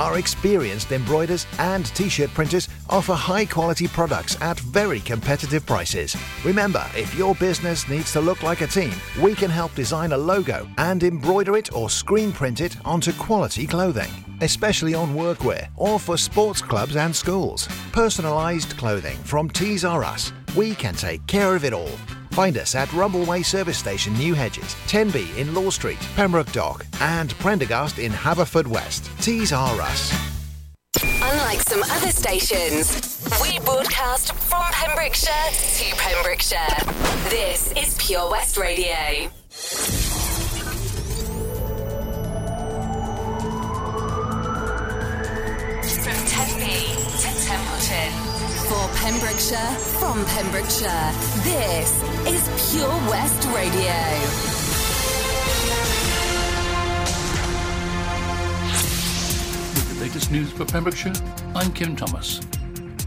Our experienced embroiders and t-shirt printers offer high-quality products at very competitive prices. Remember, if your business needs to look like a team, we can help design a logo and embroider it or screen print it onto quality clothing, especially on workwear or for sports clubs and schools. Personalised clothing from Tees R Us. We can take care of it all. Find us at Rumbleway Service Station, New Hedges, 10B in Law Street, Pembroke Dock, and Prendergast in Haverfordwest. Tees R Us. Unlike some other stations, we broadcast from Pembrokeshire to Pembrokeshire. This is Pure West Radio. From Tenby to Templeton. For Pembrokeshire, from Pembrokeshire, this is Pure West Radio. With the latest news for Pembrokeshire, I'm Kim Thomas.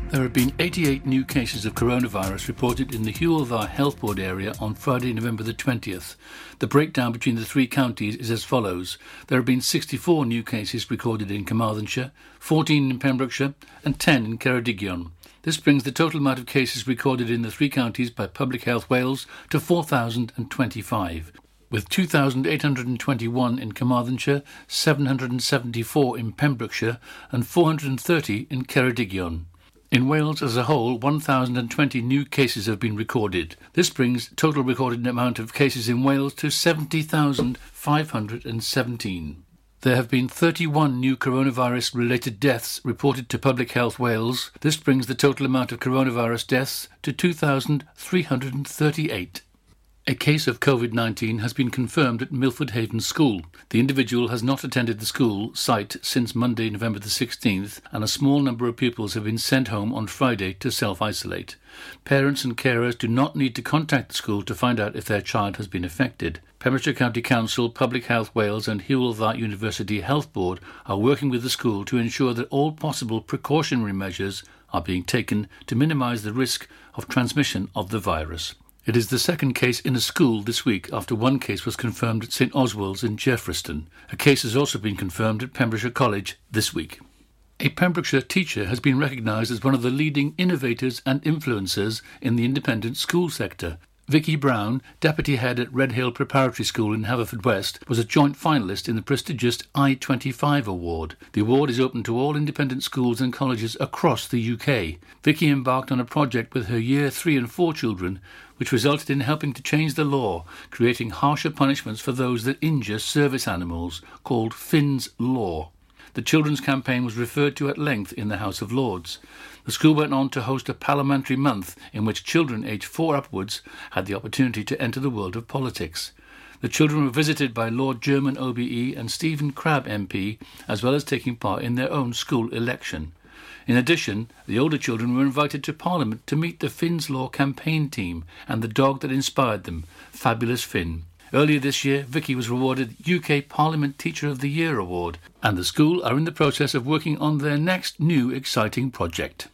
There have been 88 new cases of coronavirus reported in the Dda Health Board area on Friday, November the 20th. The breakdown between the three counties is as follows. There have been 64 new cases recorded in Carmarthenshire, 14 in Pembrokeshire, and 10 in Ceredigion. This brings the total amount of cases recorded in the three counties by Public Health Wales to 4,025 with 2,821 in Carmarthenshire, 774 in Pembrokeshire, and 430 in Ceredigion. In Wales as a whole, 1,020 new cases have been recorded. This brings total recorded amount of cases in Wales to 70,517. There have been 31 new coronavirus related deaths reported to Public Health Wales. This brings the total amount of coronavirus deaths to 2,338. A case of COVID 19 has been confirmed at Milford Haven School. The individual has not attended the school site since Monday, November the 16th, and a small number of pupils have been sent home on Friday to self isolate. Parents and carers do not need to contact the school to find out if their child has been affected. Pembrokeshire County Council, Public Health Wales, and Dda University Health Board are working with the school to ensure that all possible precautionary measures are being taken to minimise the risk of transmission of the virus. It is the second case in a school this week after one case was confirmed at St Oswald's in Jeffreyston. A case has also been confirmed at Pembrokeshire College this week. A Pembrokeshire teacher has been recognised as one of the leading innovators and influencers in the independent school sector. Vicky Brown, deputy head at Red Hill Preparatory School in Haverfordwest, was a joint finalist in the prestigious I25 award. The award is open to all independent schools and colleges across the UK. Vicky embarked on a project with her year 3 and 4 children which resulted in helping to change the law, creating harsher punishments for those that injure service animals, called Finn's Law. The children's campaign was referred to at length in the House of Lords. The school went on to host a parliamentary month in which children aged four upwards had the opportunity to enter the world of politics. The children were visited by Lord German OBE and Stephen Crabb MP, as well as taking part in their own school election. In addition, the older children were invited to Parliament to meet the Finn's Law campaign team and the dog that inspired them, Fabulous Finn. Earlier this year, Vicky was awarded UK Parliament Teacher of the Year award, and the school are in the process of working on their next new exciting project.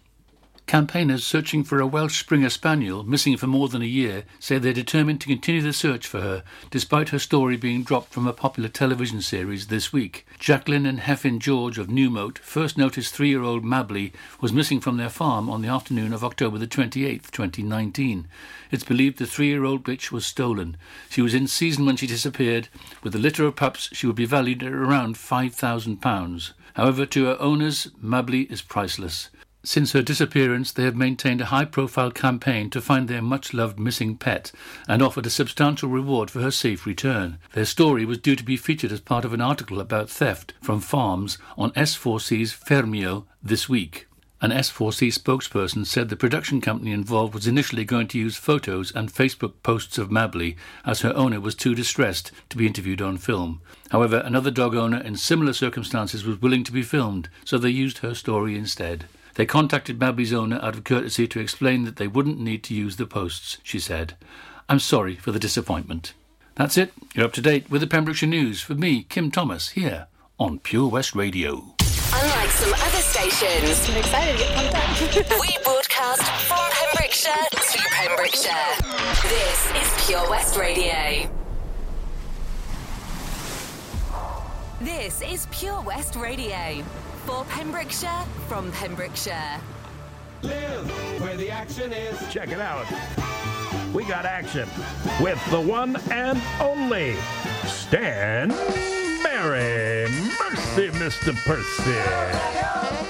Campaigners searching for a Welsh Springer Spaniel, missing for more than a year, say they're determined to continue the search for her, despite her story being dropped from a popular television series this week. Jacqueline and Heffin George of Newmoat first noticed three year old Mabley was missing from their farm on the afternoon of October the 28th, 2019. It's believed the three year old bitch was stolen. She was in season when she disappeared. With a litter of pups, she would be valued at around £5,000. However, to her owners, Mabley is priceless. Since her disappearance, they have maintained a high profile campaign to find their much loved missing pet and offered a substantial reward for her safe return. Their story was due to be featured as part of an article about theft from farms on S4C's Ffermio this week. An S4C spokesperson said the production company involved was initially going to use photos and Facebook posts of Mabley as her owner was too distressed to be interviewed on film. However, another dog owner in similar circumstances was willing to be filmed, so they used her story instead. They contacted Mabley's owner out of courtesy to explain that they wouldn't need to use the posts, she said. I'm sorry for the disappointment. That's it. You're up to date with the Pembrokeshire News for me, Kim Thomas, here on Pure West Radio. Unlike some other stations, I'm excited to get pumped up. we broadcast from Pembrokeshire to Pembrokeshire. This is Pure West Radio. This is Pure West Radio. For Pembrokeshire, from Pembrokeshire. Live where the action is. Check it out. We got action with the one and only Stan Berry. Mercy, Mr. Percy.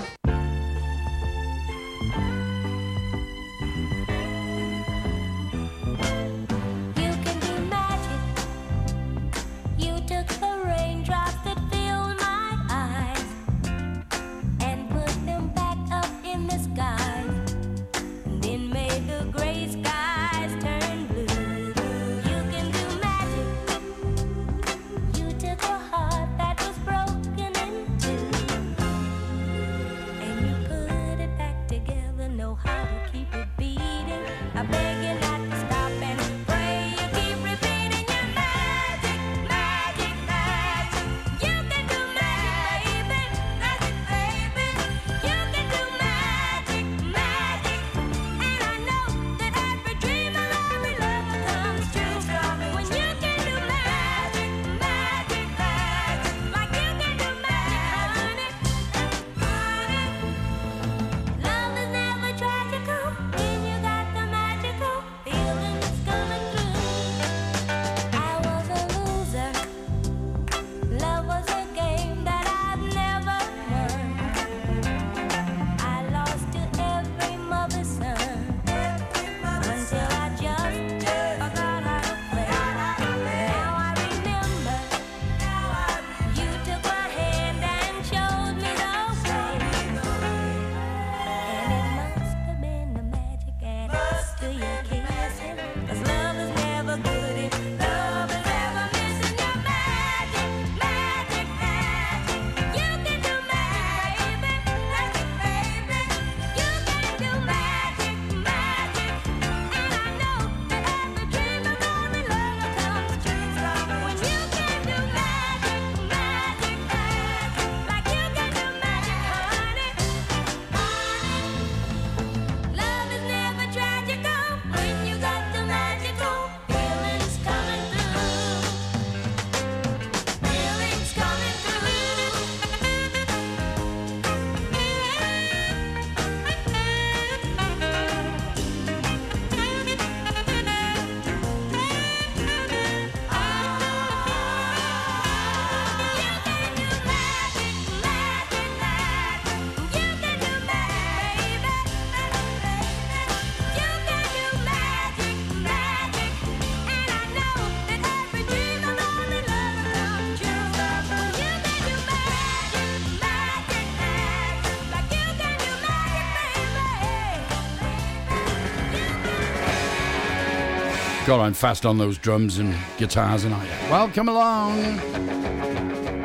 Got on fast on those drums and guitars and I. Well, come along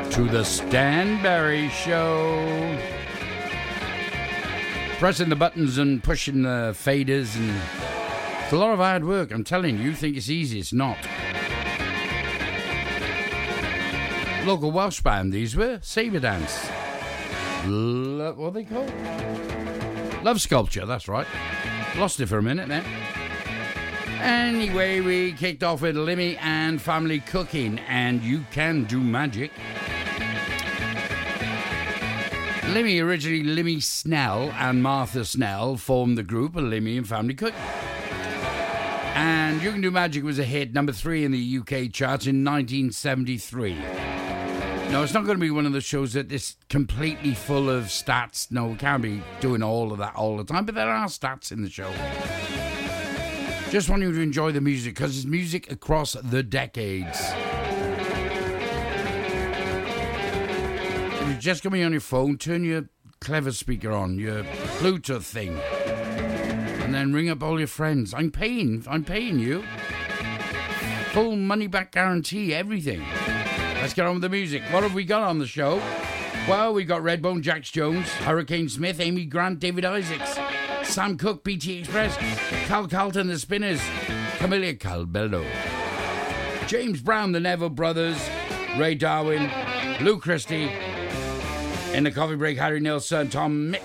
to the Stan Berry Show. Pressing the buttons and pushing the faders and it's a lot of hard work. I'm telling you, you think it's easy, it's not. Local Welsh band, these were Sabre Dance. What are they called? Love Sculpture, that's right. Lost it for a minute then. Anyway, we kicked off with Limmie and Family Cooking, and you can do magic. Limmie, originally Limmie Snell and Martha Snell, formed the group Limmie and Family Cooking. And You Can Do Magic was a hit, number three in the UK charts in 1973. No, it's not going to be one of the shows that is completely full of stats. No, we can't be doing all of that all the time, but there are stats in the show. Just want you to enjoy the music because it's music across the decades. If you're just going to be on your phone, turn your clever speaker on, your Bluetooth thing, and then ring up all your friends. I'm paying, I'm paying you. Full money back guarantee, everything. Let's get on with the music. What have we got on the show? Well, we've got Redbone Jax Jones, Hurricane Smith, Amy Grant, David Isaacs, Sam Cooke, BT Express, Carl Carlton, The Spinners, Camila Cabello, James Brown, The Neville Brothers, Ray Darwin, Lou Christie, in the coffee break, Harry Nilsson, Tom Mitch,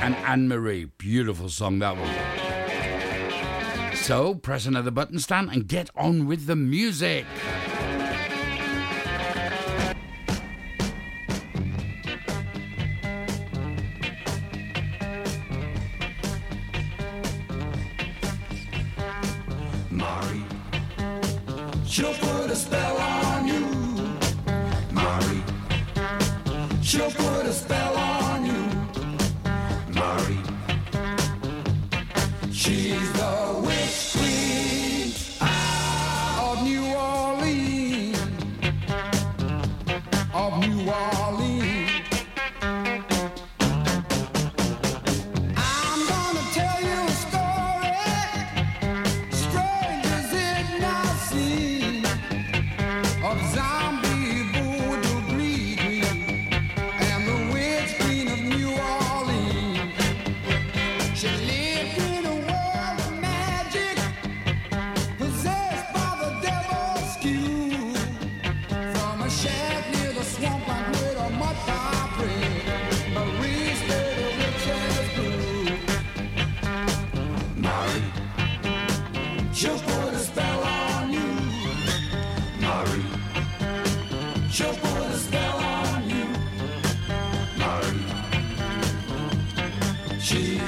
and Anne Marie. Beautiful song, that one. So, press another button, Stan, and get on with the music. she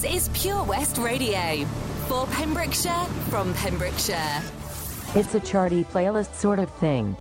This is Pure West Radio for Pembrokeshire from Pembrokeshire. It's a charty playlist sort of thing.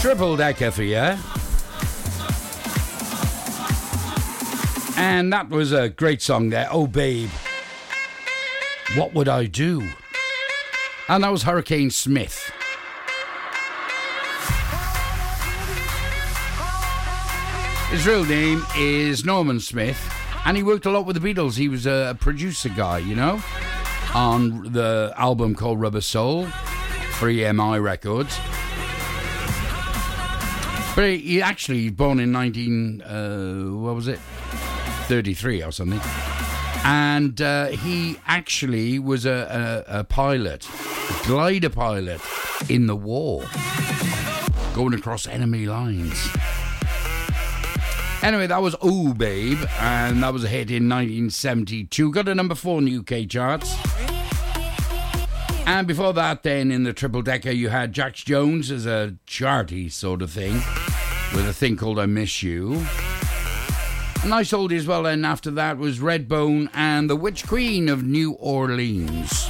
Triple decker for you. And that was a great song there. Oh, babe. What would I do? And that was Hurricane Smith. His real name is Norman Smith, and he worked a lot with the Beatles. He was a producer guy, you know, on the album called Rubber Soul for EMI Records. But he, he actually born in 19, uh, what was it? 33 or something. And uh, he actually was a, a, a pilot, a glider pilot in the war, going across enemy lines. Anyway, that was Oh Babe, and that was a hit in 1972. Got a number four in the UK charts. And before that, then in the triple decker, you had Jax Jones as a charty sort of thing with a thing called I Miss You. A nice oldie as well, then, after that was Redbone and the Witch Queen of New Orleans.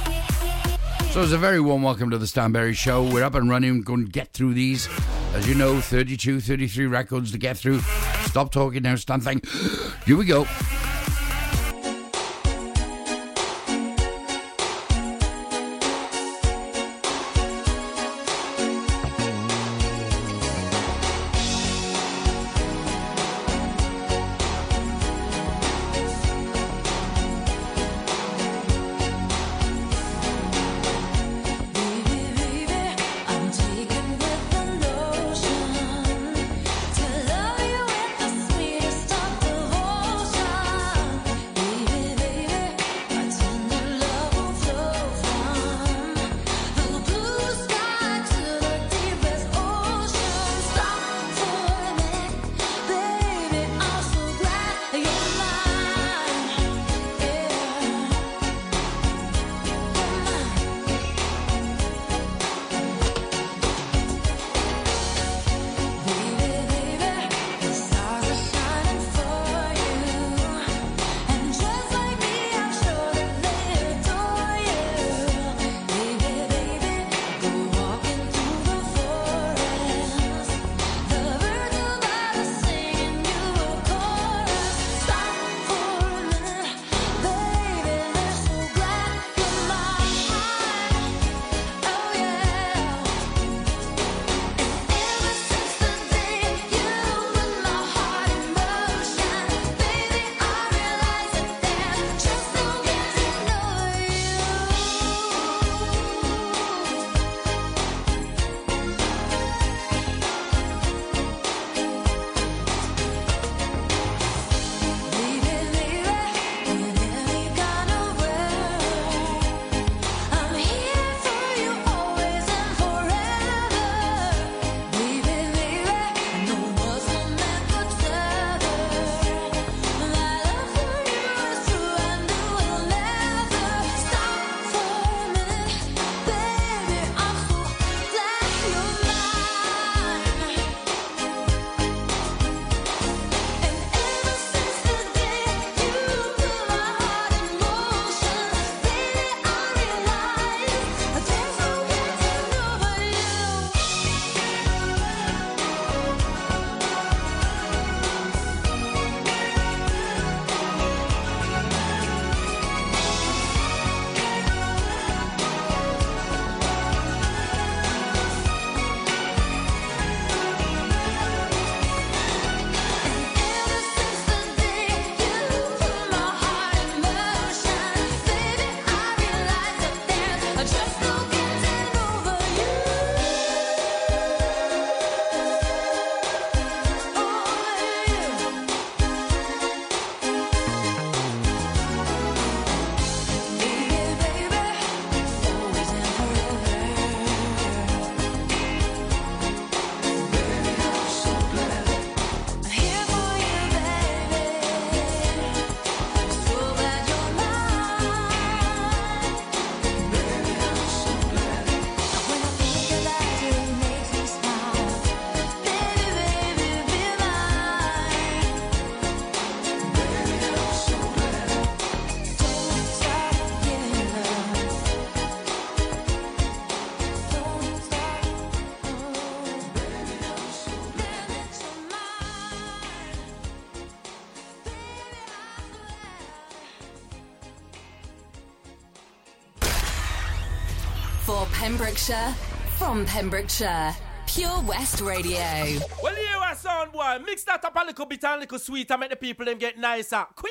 So it's a very warm welcome to the Stan Berry Show. We're up and running, going to get through these. As you know, 32, 33 records to get through. Stop talking now, Stan thing. Here we go. Pembrokeshire, from Pembrokeshire, Pure West Radio. Well, you are sound boy. Mix that up a little bit and a little sweet and make the people them get nicer. Quicker.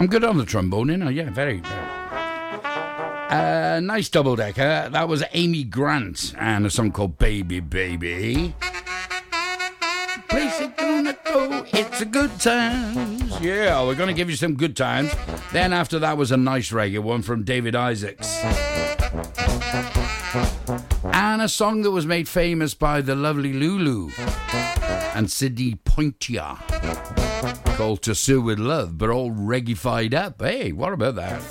I'm good on the trombone, you know. Yeah, very. very. Uh, nice double decker. That was Amy Grant and a song called Baby Baby. Place it gonna go, it's a good times. Yeah, we're gonna give you some good times. Then after that was a nice reggae one from David Isaacs. And a song that was made famous by the lovely Lulu and Sidney Poitier called To Sir with Love, but all reggae-fied up. Hey, what about that?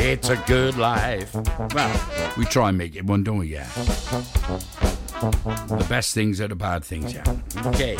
It's a good life. Well, we try and make it one, don't we? Yeah. The best things are the bad things, yeah. Okay.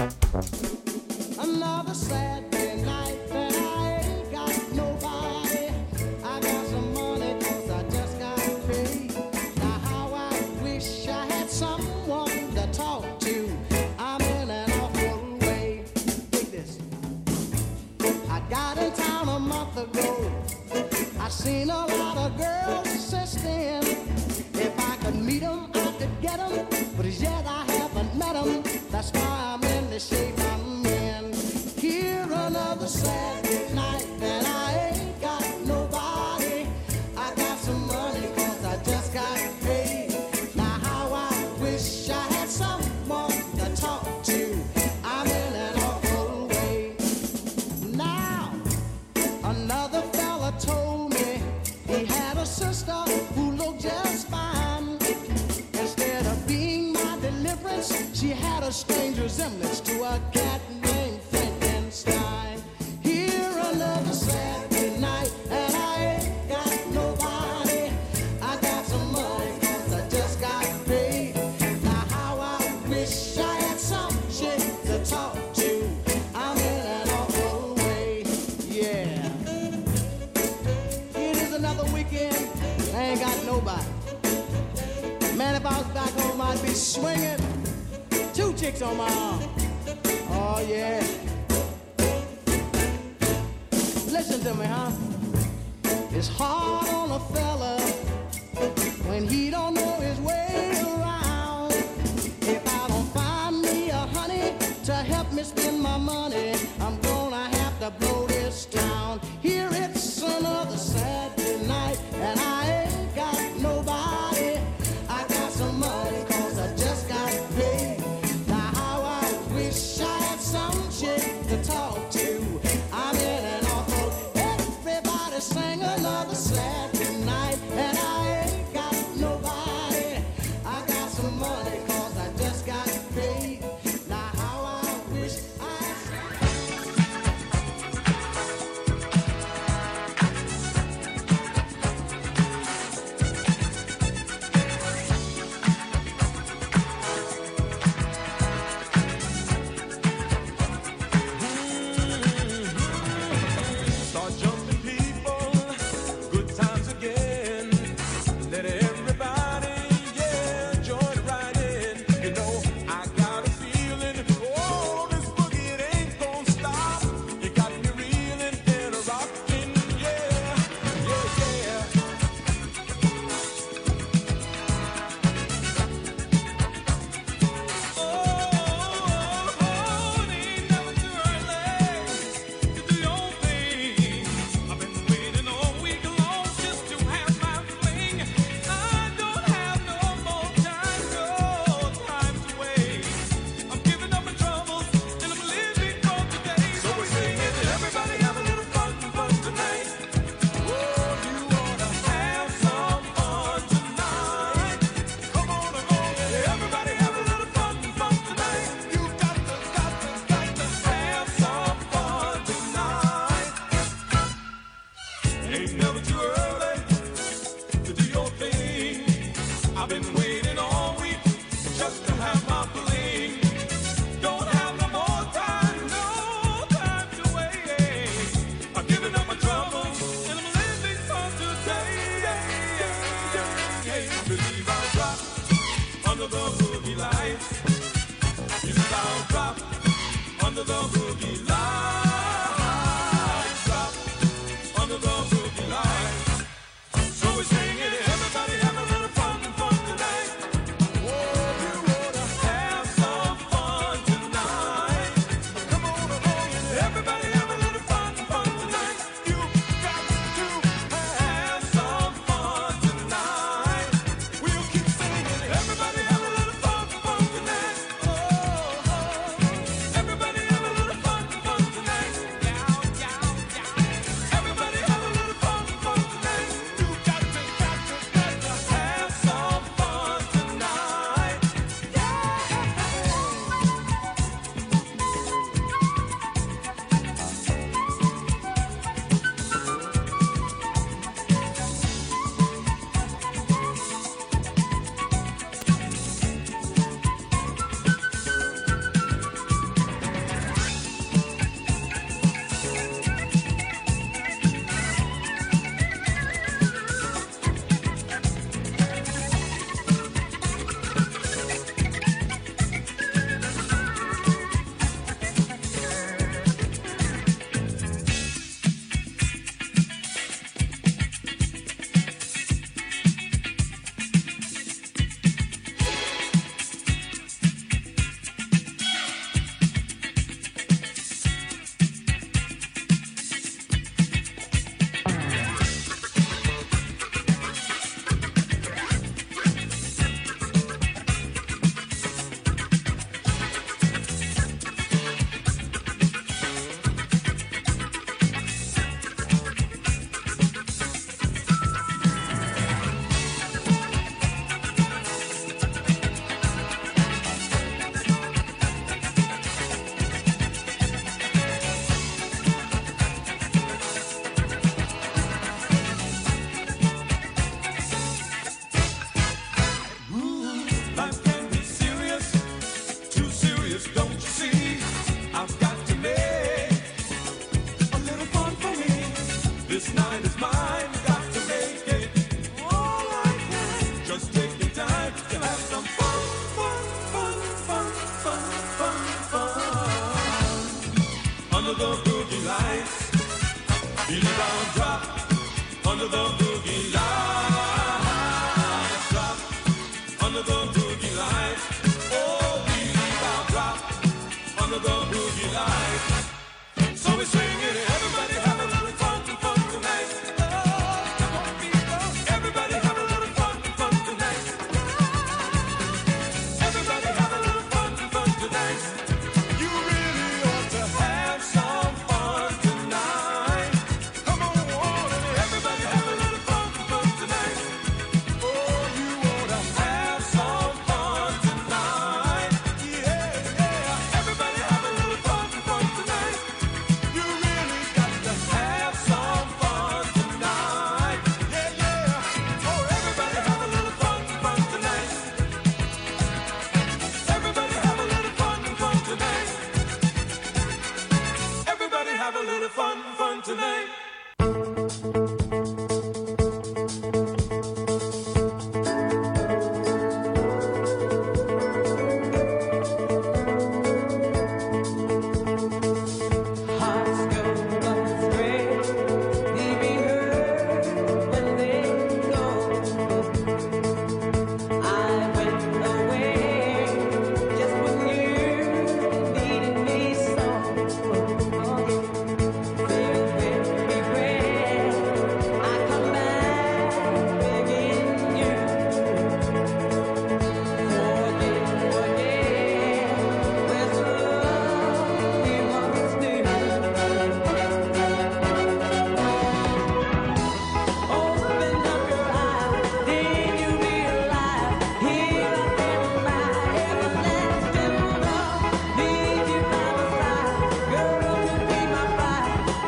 gonna go.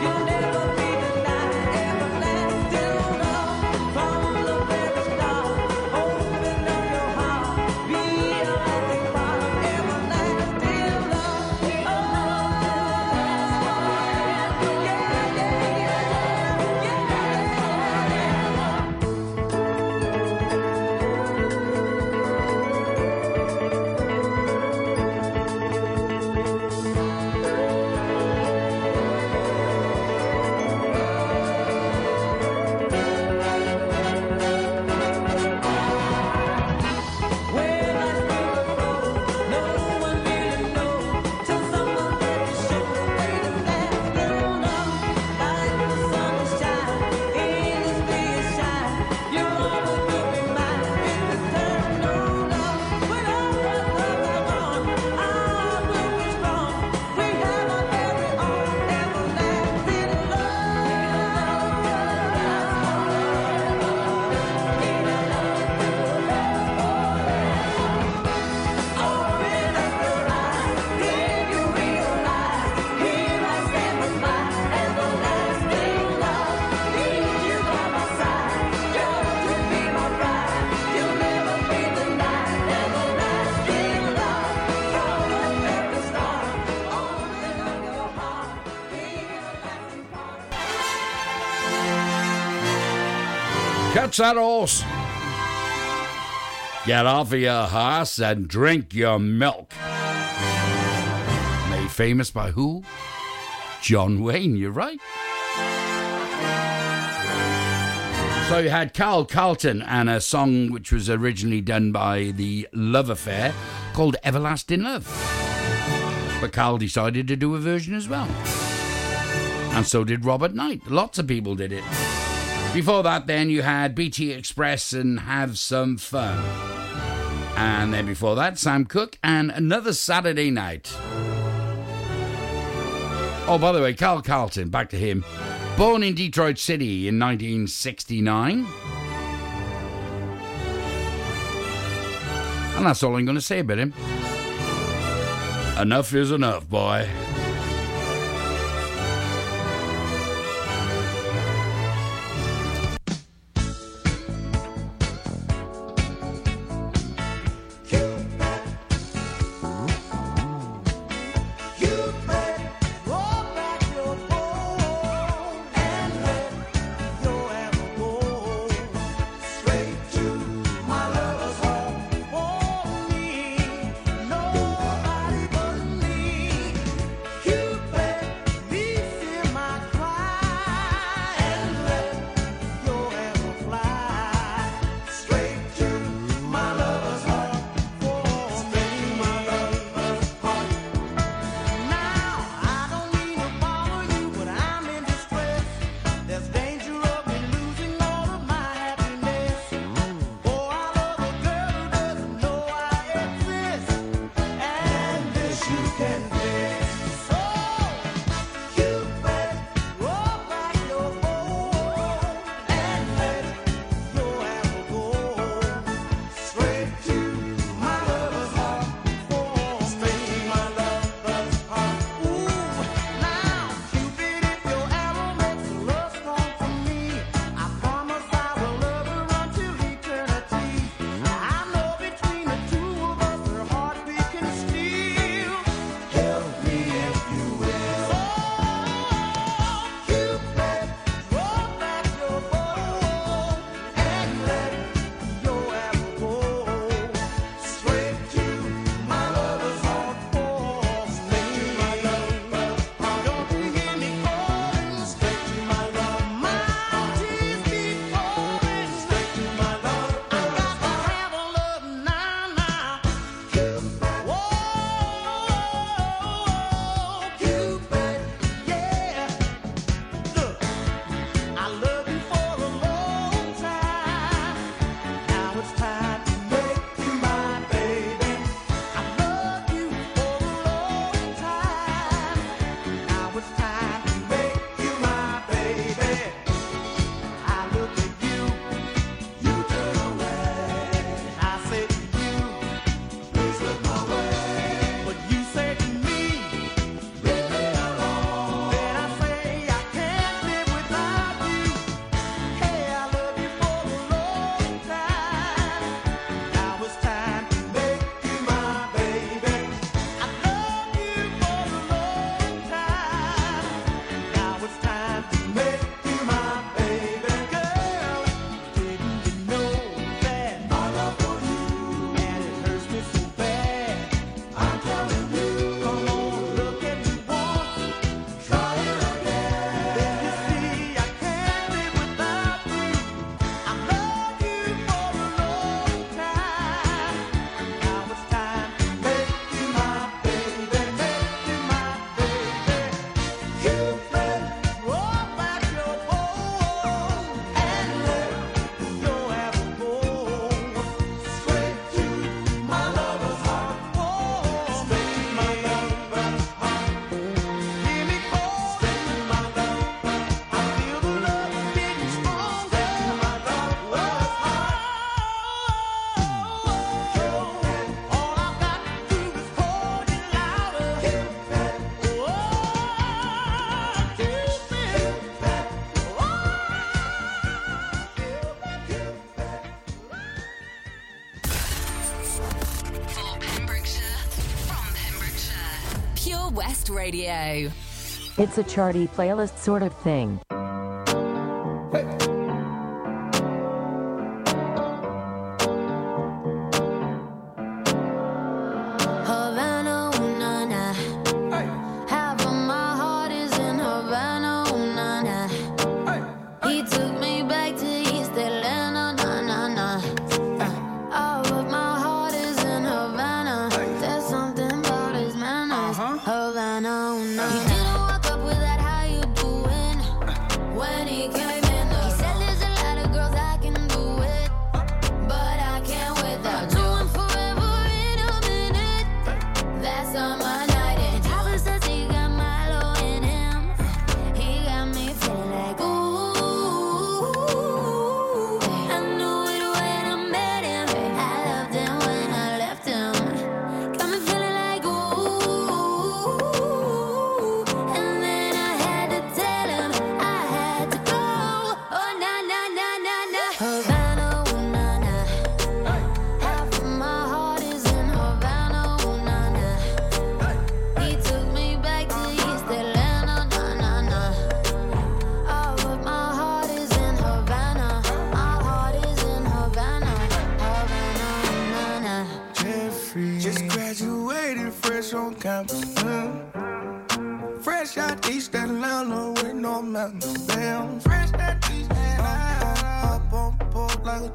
有 saddles. Get off of your horse and drink your milk. Made famous by who? John Wayne, you're right. So you had Carl Carlton and a song which was originally done by the Love Affair called Everlasting Love. But Carl decided to do a version as well. And so did Robert Knight. Lots of people did it. Before that, then, you had BT Express and Have Some Fun. And then before that, Sam Cooke and Another Saturday Night. Oh, by the way, Carl Carlton, back to him. Born in Detroit City in 1969. And that's all I'm going to say about him. Enough is enough, boy. Radio. It's a charty playlist sort of thing.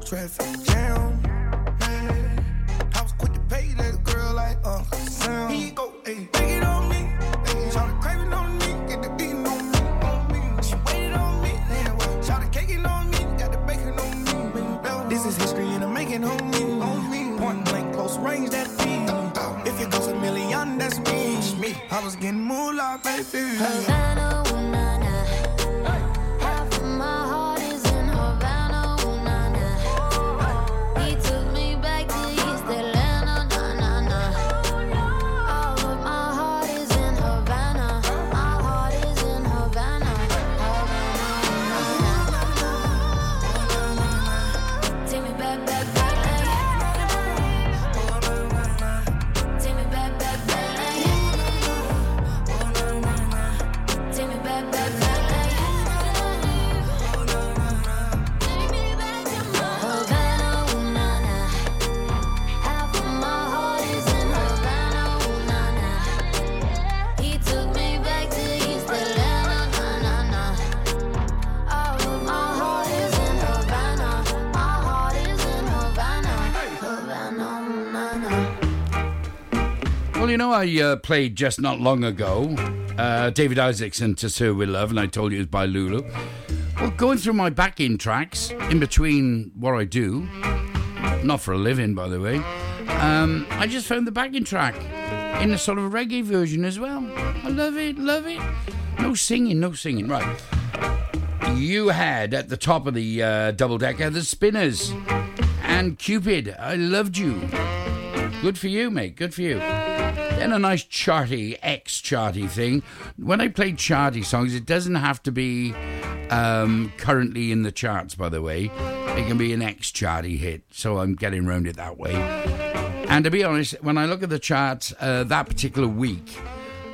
Traffic Well, you know, I uh, played just not long ago uh, David Isaacson to Sir With Love, and I told you it was by Lulu. Well, going through my backing tracks, in between what I do, not for a living, by the way, um, I just found the backing track in a sort of reggae version as well. I love it, love it. No singing, no singing. Right. You had at the top of the uh, double decker the Spinners and Cupid. I loved you. Good for you, mate. Good for you. Then a nice charty, ex charty thing. When I play charty songs, it doesn't have to be um, currently in the charts, by the way. It can be an ex charty hit, so I'm getting around it that way. And to be honest, when I look at the charts uh, that particular week,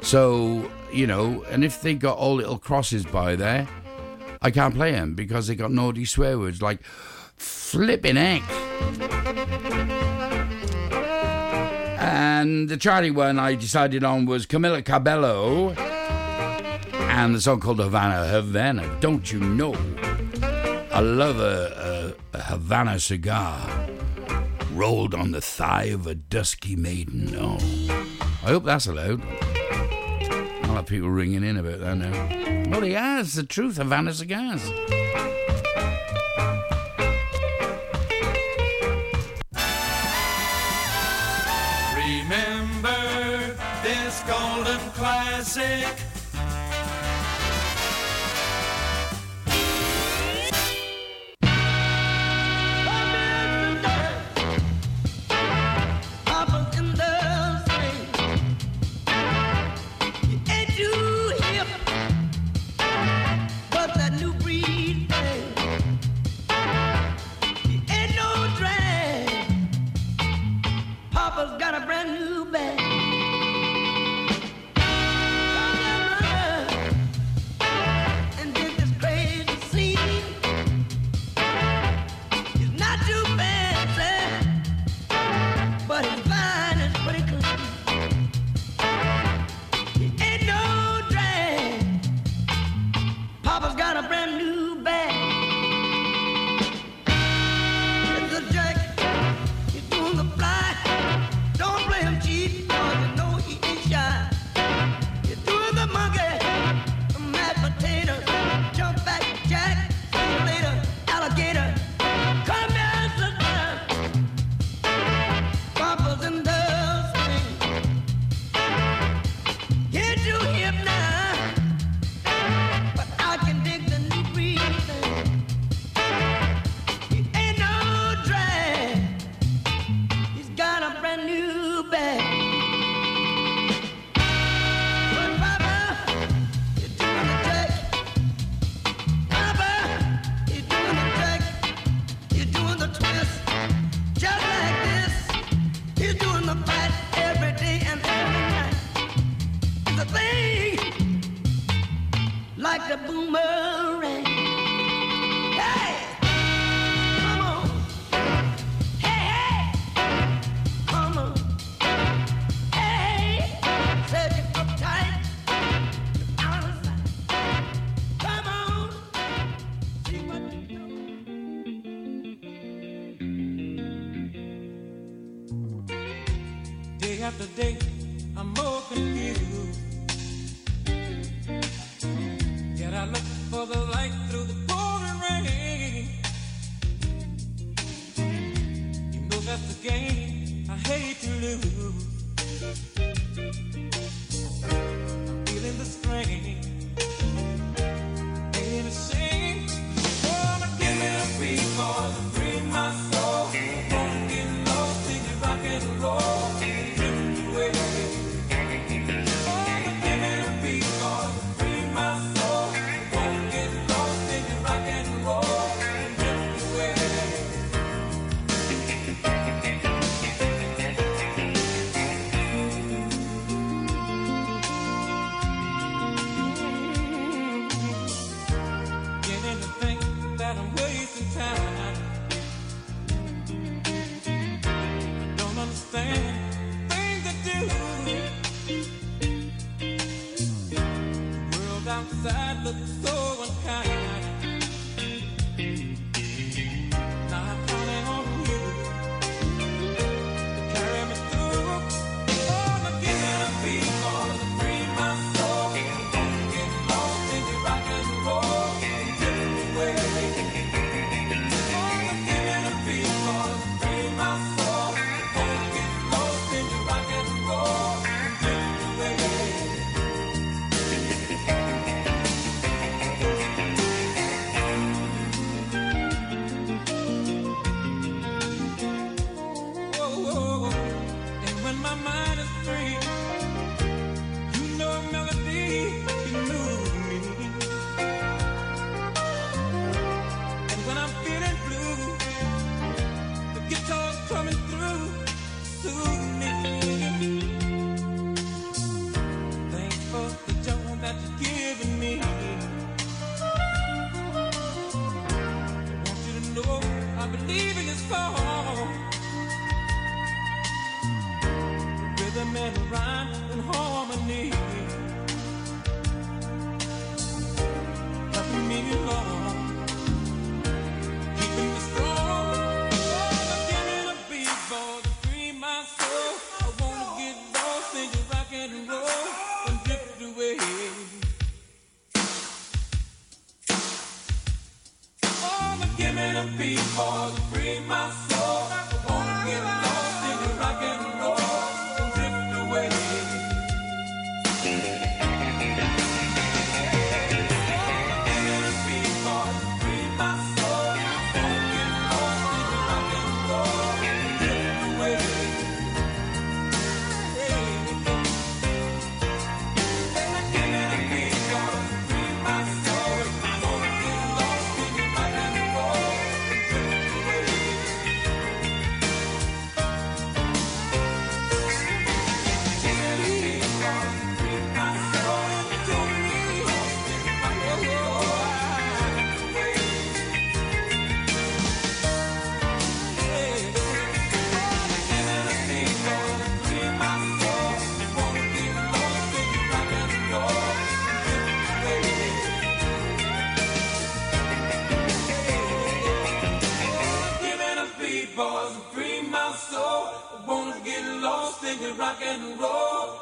so, you know, and if they got all little crosses by there, I can't play them because they got naughty swear words like flipping heck. And the charty one I decided on was Camila Cabello and the song called Havana. Havana, don't you know? I love a, a, a Havana cigar rolled on the thigh of a dusky maiden. Oh, I hope that's allowed. I'll have people ringing in about that now. Well, yeah, it's the truth. Havana cigars. Classic. After day, I'm more confused. Yet I look for the light through the pouring rain. You know that's the game I hate to lose. Lost in your rock and roll.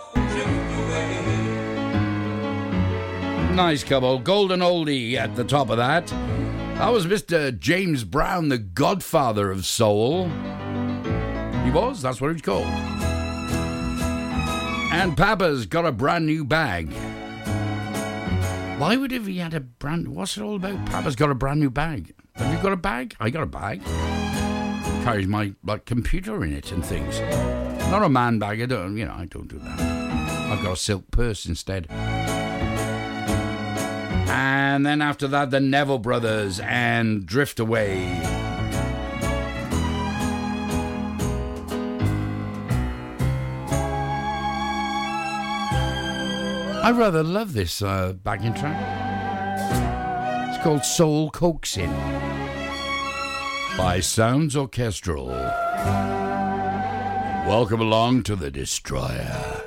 Nice couple. Golden oldie at the top of that. That was Mr. James Brown, the godfather of soul. He was, that's what he was called. And Papa's got a brand new bag. Why would have he had a brand what's it all about? Papa's got a brand new bag. Have you got a bag? I got a bag. Carries my like computer in it and things. Not a man bag, I don't you know, I don't do that. I've got a silk purse instead. And then after that, the Neville Brothers and Drift Away. I rather love this uh, backing track. It's called Soul Coaxing by Sounds Orchestral. Welcome along to the Destroyer.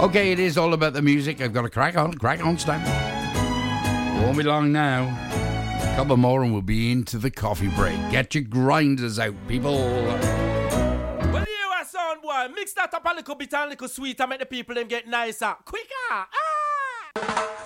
Okay, it is all about the music. I've got to crack on, crack on, Stan. Won't be long now. A couple more and we'll be into the coffee break. Get your grinders out, people. Well, you are sound boy. Mix that up a little bit and a little sweet and make the people them get nicer. Quicker. Ah!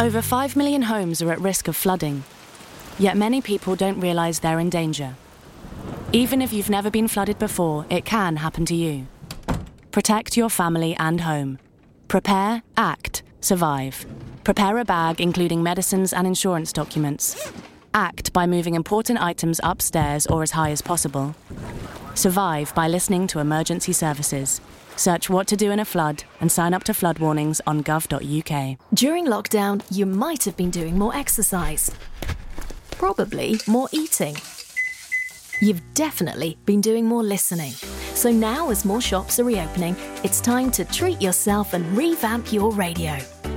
Over 5 million homes are at risk of flooding, yet many people don't realise they're in danger. Even if you've never been flooded before, it can happen to you. Protect your family and home. Prepare, act, survive. Prepare a bag including medicines and insurance documents. Act by moving important items upstairs or as high as possible. Survive by listening to emergency services. Search what to do in a flood and sign up to flood warnings on gov.uk. During lockdown, you might have been doing more exercise. Probably more eating. You've definitely been doing more listening. So now, as more shops are reopening, it's time to treat yourself and revamp your radio.